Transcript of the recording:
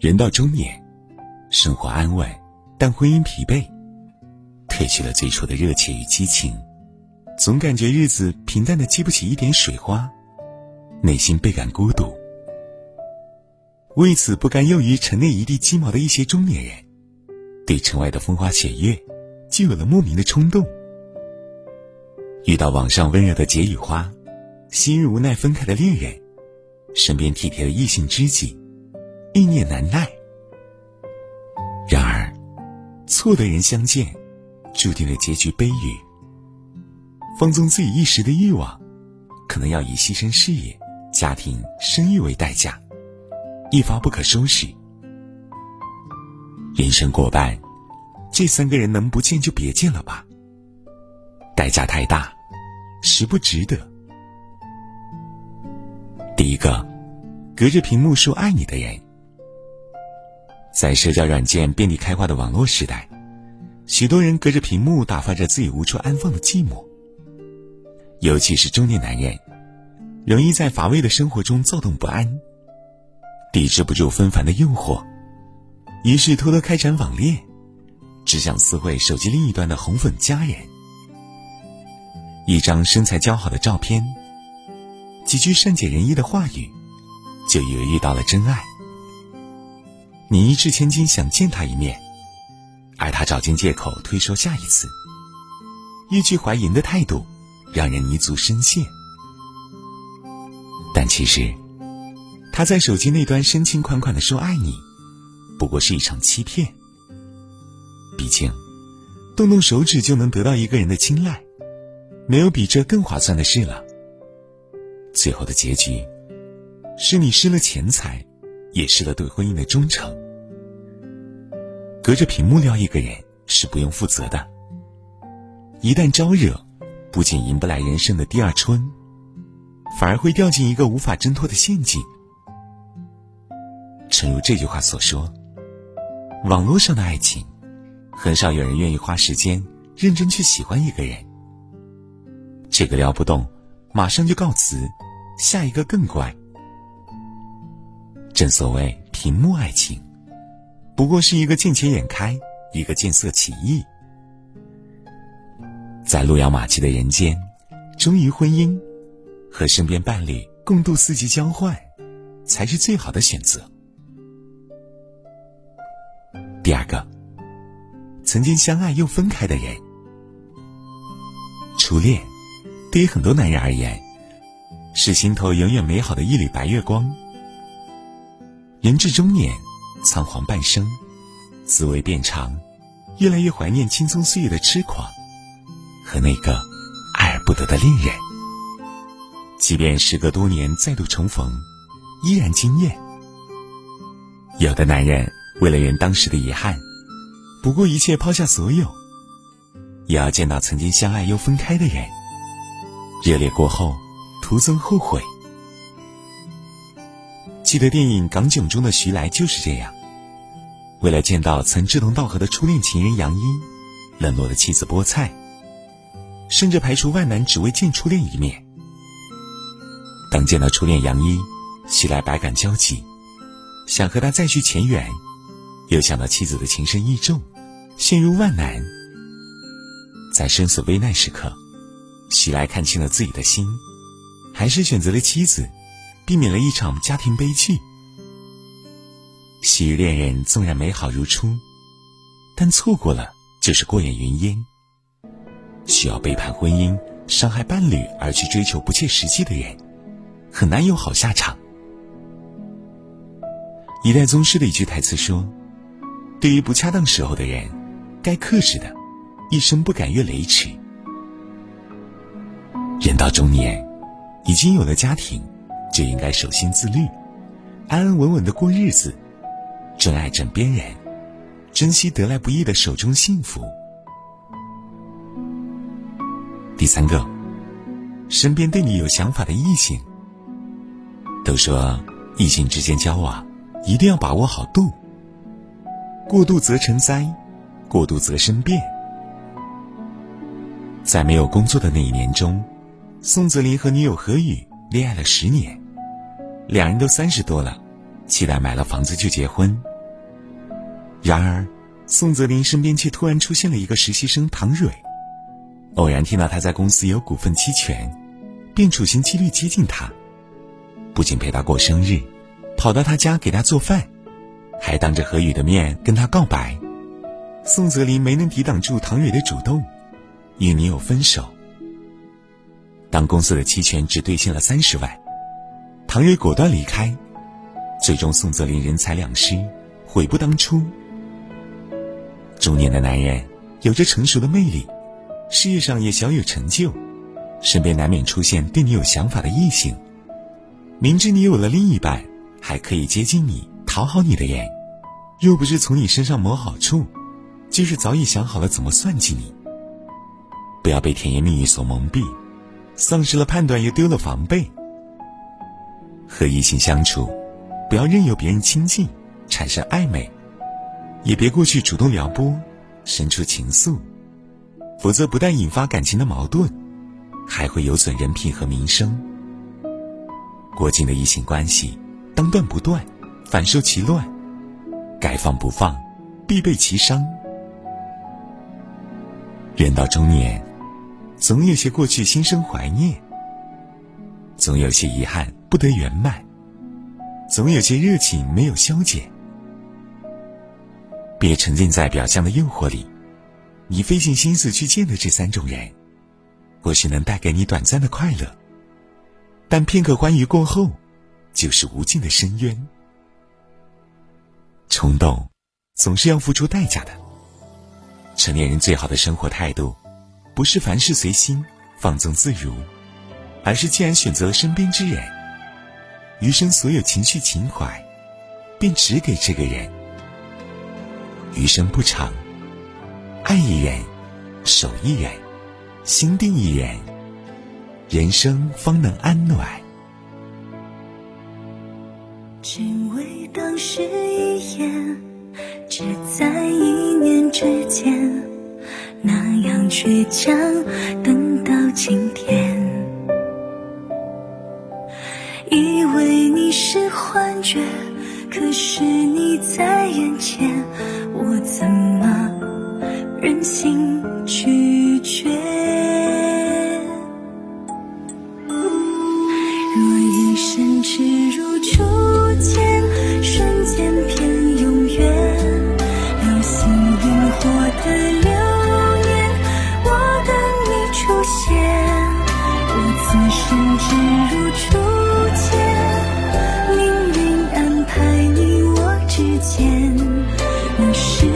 人到中年，生活安稳，但婚姻疲惫，褪去了最初的热切与激情，总感觉日子平淡的激不起一点水花，内心倍感孤独。为此不甘囿于城内一地鸡毛的一些中年人，对城外的风花雪月，就有了莫名的冲动。遇到网上温柔的解语花，昔日无奈分开的恋人，身边体贴的异性知己。意念难耐，然而，错的人相见，注定了结局悲雨。放纵自己一时的欲望，可能要以牺牲事业、家庭、生育为代价，一发不可收拾。人生过半，这三个人能不见就别见了吧。代价太大，实不值得。第一个，隔着屏幕说爱你的人。在社交软件遍地开花的网络时代，许多人隔着屏幕打发着自己无处安放的寂寞。尤其是中年男人，容易在乏味的生活中躁动不安，抵制不住纷繁的诱惑，于是偷偷开展网恋，只想私会手机另一端的红粉佳人。一张身材姣好的照片，几句善解人意的话语，就以为遇到了真爱。你一掷千金想见他一面，而他找尽借口推说下一次，欲拒还迎的态度让人泥足深陷。但其实，他在手机那端深情款款的说爱你，不过是一场欺骗。毕竟，动动手指就能得到一个人的青睐，没有比这更划算的事了。最后的结局，是你失了钱财。也是了对婚姻的忠诚。隔着屏幕撩一个人是不用负责的，一旦招惹，不仅迎不来人生的第二春，反而会掉进一个无法挣脱的陷阱。诚如这句话所说，网络上的爱情，很少有人愿意花时间认真去喜欢一个人。这个撩不动，马上就告辞，下一个更乖。正所谓屏幕爱情，不过是一个见钱眼开，一个见色起意。在路遥马急的人间，忠于婚姻，和身边伴侣共度四季交换，才是最好的选择。第二个，曾经相爱又分开的人，初恋，对于很多男人而言，是心头永远美好的一缕白月光。人至中年，仓皇半生，滋味变长，越来越怀念青葱岁月的痴狂，和那个爱而不得的恋人。即便时隔多年再度重逢，依然惊艳。有的男人为了圆当时的遗憾，不顾一切抛下所有，也要见到曾经相爱又分开的人。热烈过后，徒增后悔。记得电影《港囧》中的徐来就是这样，为了见到曾志同道合的初恋情人杨一，冷落了妻子菠菜，甚至排除万难只为见初恋一面。当见到初恋杨一，徐来百感交集，想和他再续前缘，又想到妻子的情深意重，陷入万难。在生死危难时刻，徐来看清了自己的心，还是选择了妻子。避免了一场家庭悲剧。昔日恋人纵然美好如初，但错过了就是过眼云烟。需要背叛婚姻、伤害伴侣而去追求不切实际的人，很难有好下场。一代宗师的一句台词说：“对于不恰当时候的人，该克制的，一生不敢越雷池。”人到中年，已经有了家庭。就应该守心自律，安安稳稳的过日子，真爱枕边人，珍惜得来不易的手中幸福。第三个，身边对你有想法的异性。都说异性之间交往，一定要把握好度。过度则成灾，过度则生变。在没有工作的那一年中，宋泽林和女友何雨恋爱了十年。两人都三十多了，期待买了房子就结婚，然而，宋泽林身边却突然出现了一个实习生唐蕊。偶然听到他在公司有股份期权，便处心积虑接近他，不仅陪他过生日，跑到他家给他做饭，还当着何雨的面跟他告白。宋泽林没能抵挡住唐蕊的主动，与女友分手。当公司的期权只兑现了三十万，唐蕊果断离开，最终宋泽林人财两失，悔不当初。中年的男人有着成熟的魅力，事业上也小有成就，身边难免出现对你有想法的异性。明知你有了另一半，还可以接近你、讨好你的人，若不是从你身上谋好处，就是早已想好了怎么算计你。不要被甜言蜜语所蒙蔽，丧失了判断又丢了防备。和异性相处，不要任由别人亲近，产生暧昧。也别过去主动撩拨，伸出情愫，否则不但引发感情的矛盾，还会有损人品和名声。过近的异性关系，当断不断，反受其乱；该放不放，必被其伤。人到中年，总有些过去心生怀念，总有些遗憾不得圆满，总有些热情没有消减。别沉浸在表象的诱惑里，你费尽心思去见的这三种人，或许能带给你短暂的快乐，但片刻欢愉过后，就是无尽的深渊。冲动总是要付出代价的。成年人最好的生活态度，不是凡事随心、放纵自如，而是既然选择了身边之人，余生所有情绪情怀，便只给这个人。余生不长，爱一人，守一人，心定一人，人生方能安暖。只为当时一眼，只在一念之间，那样倔强，等到今天，以为你是幻觉，可是你在眼前。我怎么忍心拒绝？若一生只如初见，瞬间变永远。流星萤火的流年，我等你出现。若此生只如初间你是